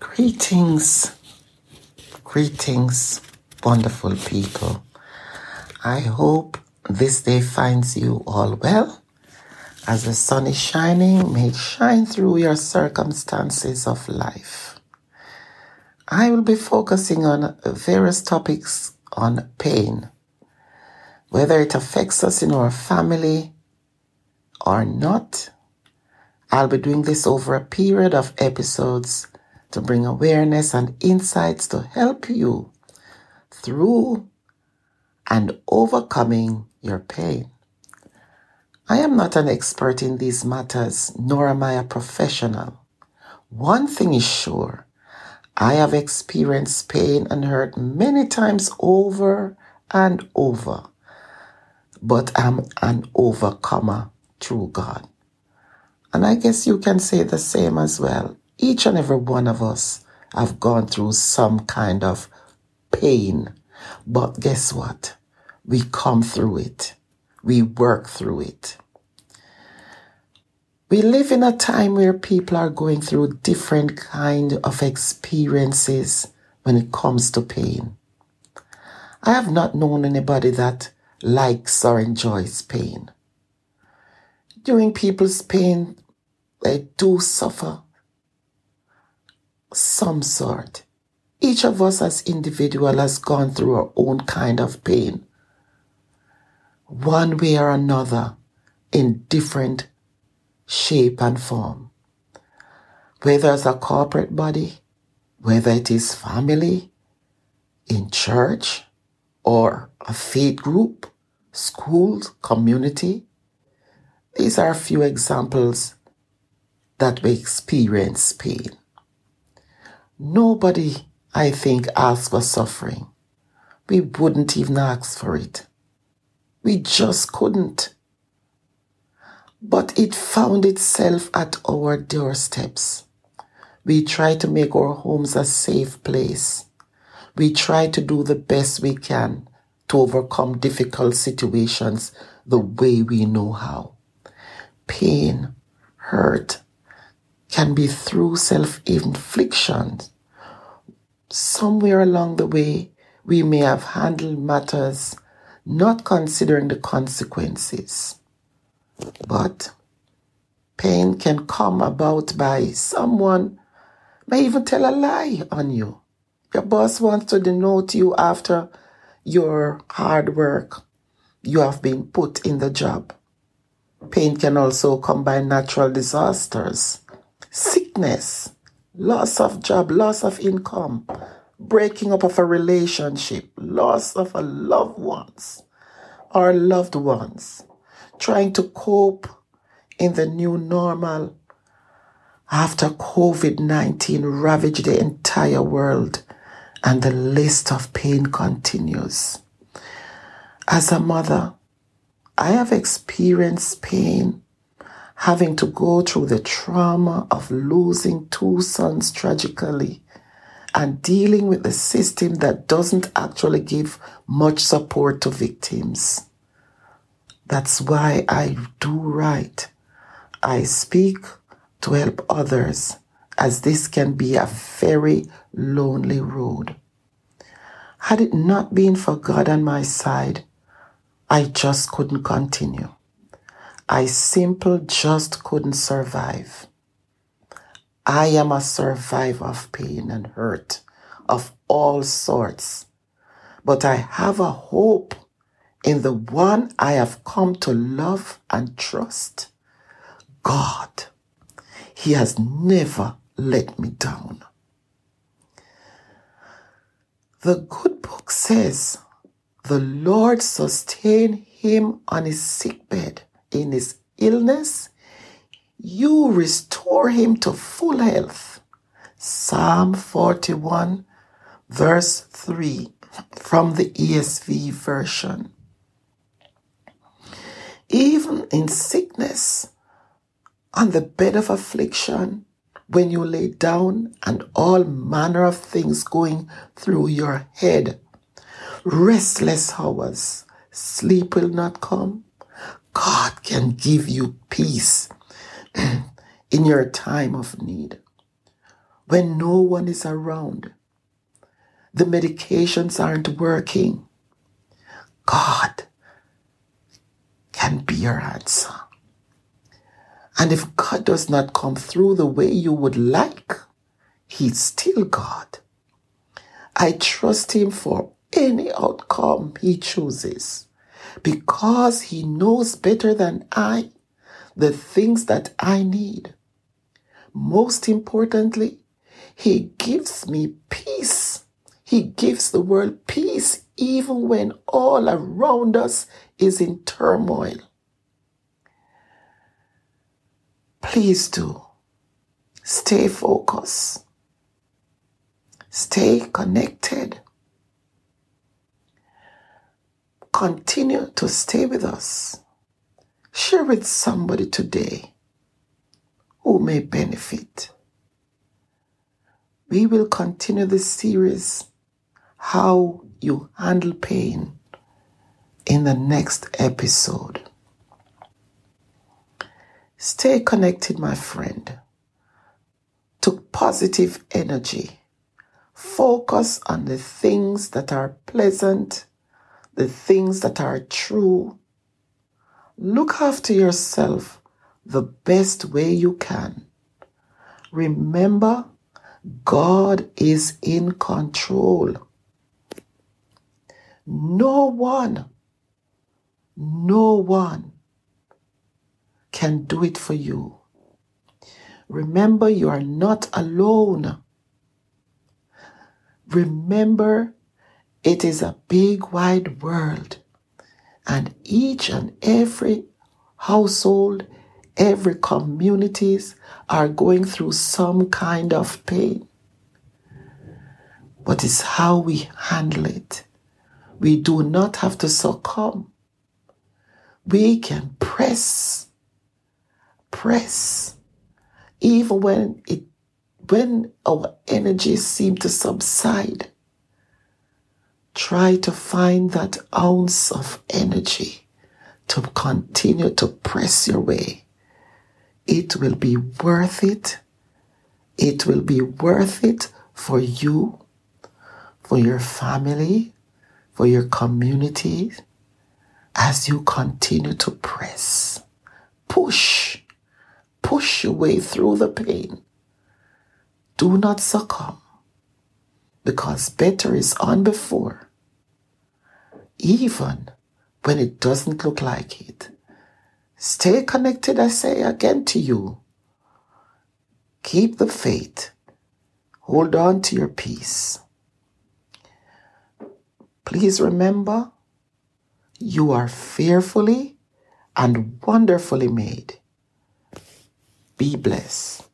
Greetings, greetings, wonderful people. I hope this day finds you all well. As the sun is shining, may it shine through your circumstances of life. I will be focusing on various topics on pain, whether it affects us in our family or not. I'll be doing this over a period of episodes to bring awareness and insights to help you through and overcoming your pain. I am not an expert in these matters, nor am I a professional. One thing is sure I have experienced pain and hurt many times over and over, but I'm an overcomer through God. And I guess you can say the same as well. Each and every one of us have gone through some kind of pain. But guess what? We come through it. We work through it. We live in a time where people are going through different kind of experiences when it comes to pain. I have not known anybody that likes or enjoys pain. During people's pain, they do suffer some sort. Each of us as individual has gone through our own kind of pain. One way or another in different shape and form. Whether it's a corporate body, whether it is family, in church, or a faith group, schools, community. These are a few examples that we experience pain. Nobody, I think, asks for suffering. We wouldn't even ask for it. We just couldn't. But it found itself at our doorsteps. We try to make our homes a safe place. We try to do the best we can to overcome difficult situations the way we know how. Pain, hurt, can be through self infliction. Somewhere along the way, we may have handled matters not considering the consequences. But pain can come about by someone may even tell a lie on you. Your boss wants to denote you after your hard work. You have been put in the job. Pain can also come by natural disasters sickness, loss of job, loss of income, breaking up of a relationship, loss of a loved ones or loved ones, trying to cope in the new normal after COVID 19 ravaged the entire world and the list of pain continues. As a mother, I have experienced pain having to go through the trauma of losing two sons tragically and dealing with a system that doesn't actually give much support to victims. That's why I do write. I speak to help others, as this can be a very lonely road. Had it not been for God on my side, I just couldn't continue. I simply just couldn't survive. I am a survivor of pain and hurt of all sorts, but I have a hope in the one I have come to love and trust. God. He has never let me down. The good book says, the Lord sustained him on his sick bed in his illness, you restore him to full health. Psalm 41, verse 3 from the ESV version. Even in sickness, on the bed of affliction, when you lay down and all manner of things going through your head, restless hours, sleep will not come, God can give you peace in your time of need. when no one is around. The medications aren't working. God can be your answer. And if God does not come through the way you would like, He's still God. I trust Him for any outcome He chooses because He knows better than I the things that I need. Most importantly, He gives me peace. He gives the world peace even when all around us is in turmoil. Please do stay focused, stay connected, continue to stay with us. Share with somebody today who may benefit. We will continue this series, How You Handle Pain, in the next episode. Stay connected, my friend, to positive energy. Focus on the things that are pleasant, the things that are true. Look after yourself the best way you can. Remember, God is in control. No one, no one can do it for you. Remember, you are not alone. Remember, it is a big, wide world, and each and every household, every communities are going through some kind of pain. But it's how we handle it. We do not have to succumb. We can press press even when it when our energies seem to subside try to find that ounce of energy to continue to press your way. It will be worth it. It will be worth it for you for your family for your community as you continue to press. Push. Push your way through the pain. Do not succumb because better is on before, even when it doesn't look like it. Stay connected, I say again to you. Keep the faith. Hold on to your peace. Please remember, you are fearfully and wonderfully made. Be blessed.